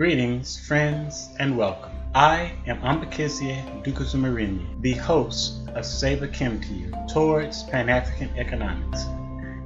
Greetings, friends, and welcome. I am Ambakisie Dukuzumarini, the host of sbA kmtyw towards Pan African Economics,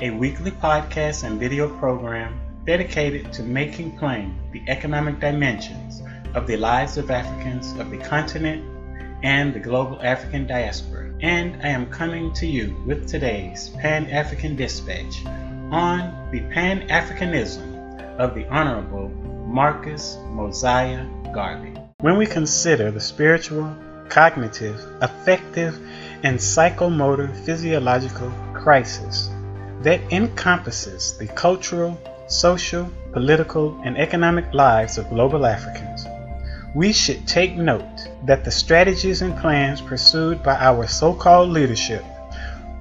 a weekly podcast and video program dedicated to making plain the economic dimensions of the lives of Africans of the continent and the global African diaspora. And I am coming to you with today's Pan African Dispatch on the Pan Africanism of the Honorable Marcus Mosiah Garvey. When we consider the spiritual, cognitive, affective, and psychomotor physiological crisis that encompasses the cultural, social, political, and economic lives of global Africans, we should take note that the strategies and plans pursued by our so called leadership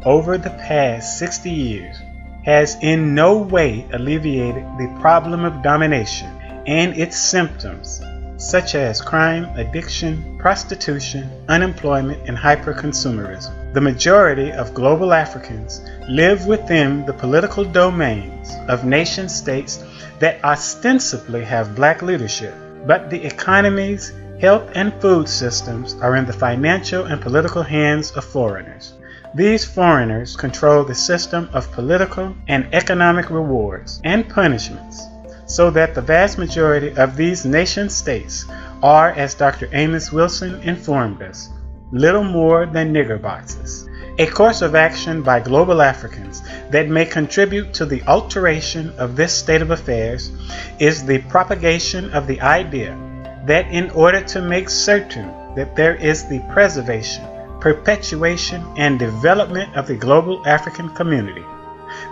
over the past 60 years has in no way alleviated the problem of domination and its symptoms, such as crime, addiction, prostitution, unemployment, and hyperconsumerism. The majority of global Africans live within the political domains of nation states that ostensibly have black leadership, but the economies, health, and food systems are in the financial and political hands of foreigners. These foreigners control the system of political and economic rewards and punishments, so that the vast majority of these nation states are, as Dr. Amos Wilson informed us, little more than nigger boxes. A course of action by global Africans that may contribute to the alteration of this state of affairs is the propagation of the idea that in order to make certain that there is the preservation perpetuation, and development of the global African community,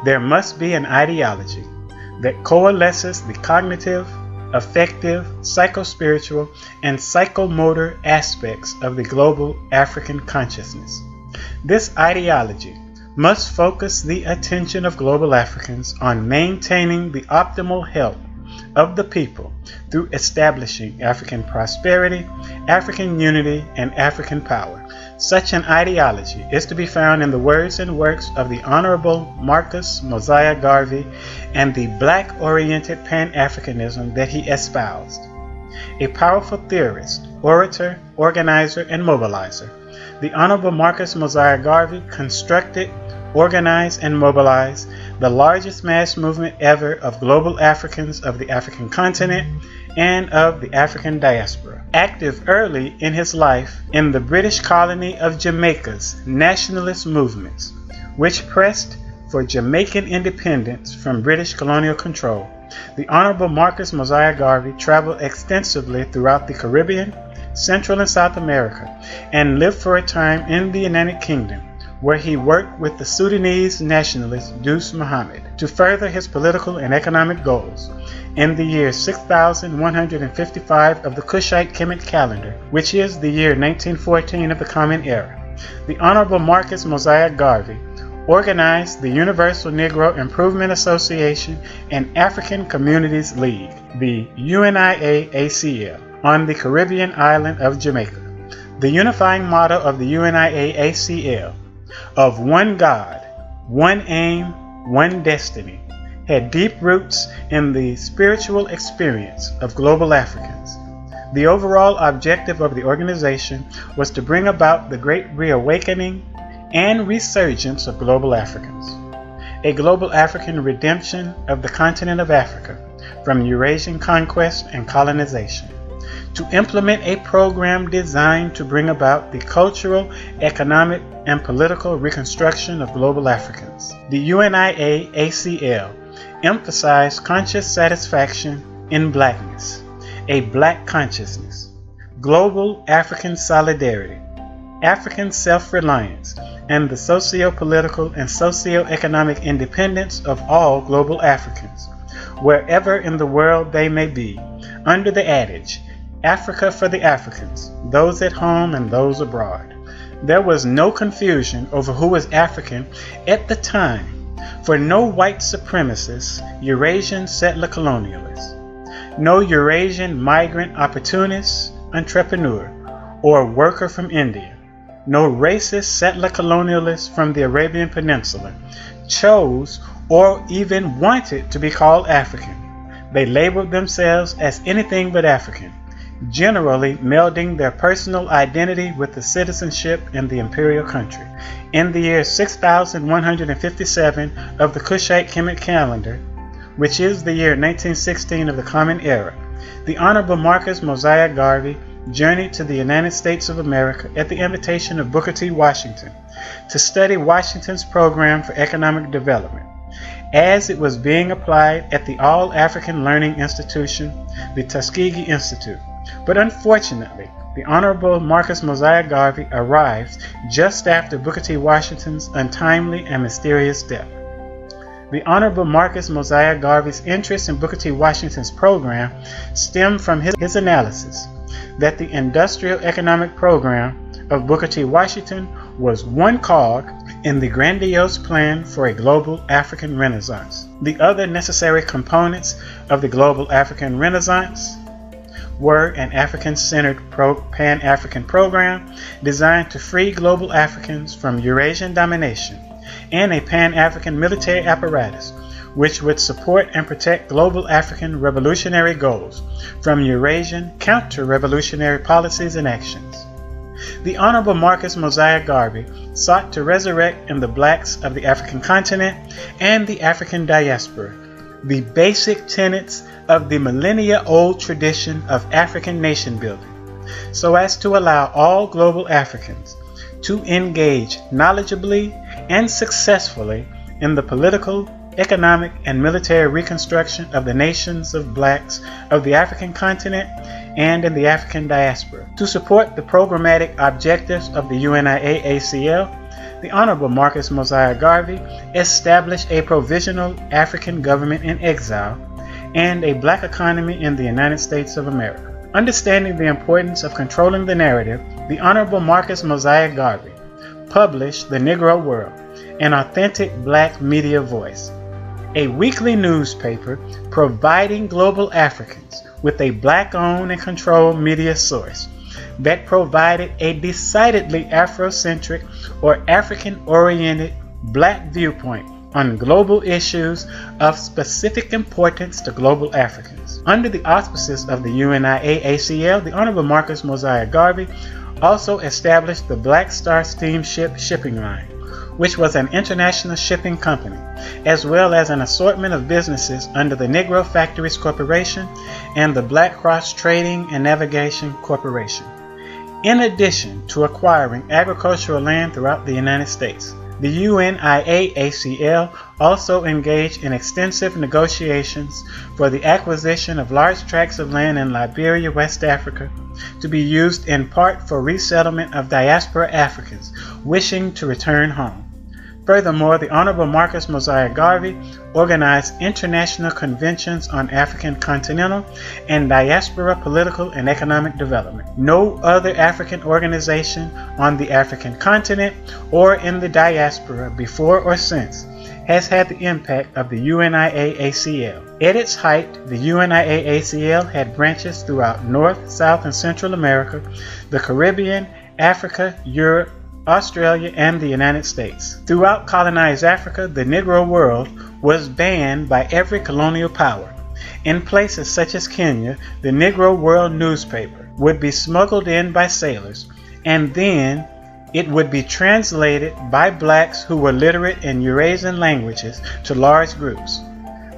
there must be an ideology that coalesces the cognitive, affective, psychospiritual, and psychomotor aspects of the global African consciousness. This ideology must focus the attention of global Africans on maintaining the optimal health of the people through establishing African prosperity, African unity, and African power. Such an ideology is to be found in the words and works of the Honorable Marcus Mosiah Garvey and the black oriented Pan Africanism that he espoused. A powerful theorist, orator, organizer, and mobilizer, the Honorable Marcus Mosiah Garvey constructed, organized, and mobilized the largest mass movement ever of global Africans of the African continent and of the African diaspora. Active early in his life in the British colony of Jamaica's nationalist movements, which pressed for Jamaican independence from British colonial control, the Honorable Marcus Mosiah Garvey traveled extensively throughout the Caribbean, Central and South America, and lived for a time in the United Kingdom where he worked with the Sudanese nationalist Duse Muhammad to further his political and economic goals in the year 6155 of the Kushite Kemet calendar, which is the year 1914 of the Common Era. The Honorable Marcus Mosiah Garvey organized the Universal Negro Improvement Association and African Communities League, the UNIA ACL, on the Caribbean island of Jamaica. The unifying motto of the UNIA ACL of one God, one aim, one destiny, had deep roots in the spiritual experience of global Africans. The overall objective of the organization was to bring about the great reawakening and resurgence of global Africans, a global African redemption of the continent of Africa from Eurasian conquest and colonization to implement a program designed to bring about the cultural, economic, and political reconstruction of global Africans. The UNIA ACL emphasized conscious satisfaction in blackness, a black consciousness, global African solidarity, African self reliance, and the socio political and socio economic independence of all global Africans, wherever in the world they may be, under the adage Africa for the Africans, those at home and those abroad. There was no confusion over who was African at the time, for no white supremacist Eurasian settler colonialist, no Eurasian migrant opportunist, entrepreneur, or worker from India, no racist settler colonialist from the Arabian Peninsula chose or even wanted to be called African they labeled themselves as anything but African, generally melding their personal identity with the citizenship in the imperial country. In the year 6157 of the Kushite Kemet calendar, which is the year 1916 of the Common Era, the Honorable Marcus Mosiah Garvey journeyed to the United States of America at the invitation of Booker T. Washington to study Washington's program for economic development as it was being applied at the All African Learning Institution, the Tuskegee Institute. But unfortunately, the Honorable Marcus Mosiah Garvey arrives just after Booker T. Washington's untimely and mysterious death. The Honorable Marcus Mosiah Garvey's interest in Booker T. Washington's program stemmed from his, his analysis that the industrial economic program of Booker T. Washington was one cog in the grandiose plan for a global African Renaissance. The other necessary components of the global African Renaissance were an African centered Pan African program designed to free global Africans from Eurasian domination and a Pan African military apparatus which would support and protect global African revolutionary goals from Eurasian counter revolutionary policies and actions. The Honorable Marcus Mosiah Garvey sought to resurrect in the blacks of the African continent and the African diaspora the basic tenets of the millennia old tradition of African nation building, so as to allow all global Africans to engage knowledgeably and successfully in the political, economic, and military reconstruction of the nations of blacks of the African continent and in the African diaspora. To support the programmatic objectives of the UNIA ACL, the Honorable Marcus Mosiah Garvey established a provisional African government in exile and a black economy in the United States of America. Understanding the importance of controlling the narrative, the Honorable Marcus Mosiah Garvey published The Negro World, an authentic black media voice, a weekly newspaper providing global Africans with a black owned and controlled media source that provided a decidedly Afrocentric or African oriented black viewpoint on global issues of specific importance to global Africans. Under the auspices of the UNIA ACL, the Honorable Marcus Mosiah Garvey also established the Black Star Steamship Shipping Line, which was an international shipping company, as well as an assortment of businesses under the Negro Factories Corporation and the Black Cross Trading and Navigation Corporation. In addition to acquiring agricultural land throughout the United States, the UNIA ACL also engaged in extensive negotiations for the acquisition of large tracts of land in Liberia, West Africa, to be used in part for resettlement of diaspora Africans wishing to return home. Furthermore, the Honorable Marcus Mosiah Garvey organized international conventions on African continental and diaspora political and economic development. No other African organization on the African continent or in the diaspora before or since has had the impact of the UNIA ACL. At its height, the UNIA ACL had branches throughout North, South, and Central America, the Caribbean, Africa, Europe, Australia, and the United States. Throughout colonized Africa, the Negro world was banned by every colonial power. In places such as Kenya, the Negro World newspaper would be smuggled in by sailors, and then it would be translated by blacks who were literate in Eurasian languages to large groups.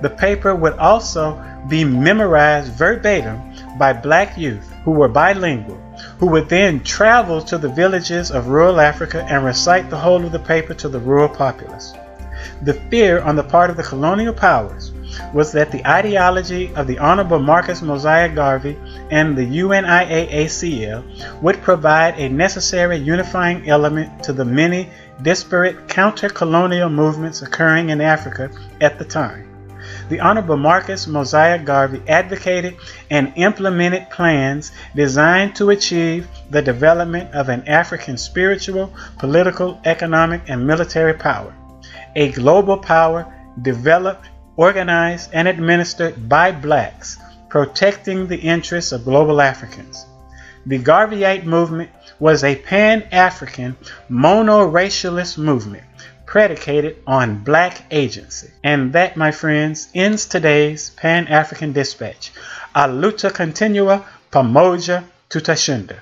The paper would also be memorized verbatim by black youth who were bilingual who would then travel to the villages of rural Africa and recite the whole of the paper to the rural populace. The fear on the part of the colonial powers was that the ideology of the Honorable Marcus Mosiah Garvey and the UNIA-ACL would provide a necessary unifying element to the many disparate counter-colonial movements occurring in Africa at the time the Honorable Marcus Mosiah Garvey advocated and implemented plans designed to achieve the development of an African spiritual, political, economic, and military power. A global power developed, organized, and administered by blacks, protecting the interests of global Africans. The Garveyite movement was a pan African monoracialist movement predicated on black agency. And that, my friends, ends today's Pan African Dispatch. A lucha continua, pamoja tutashinda.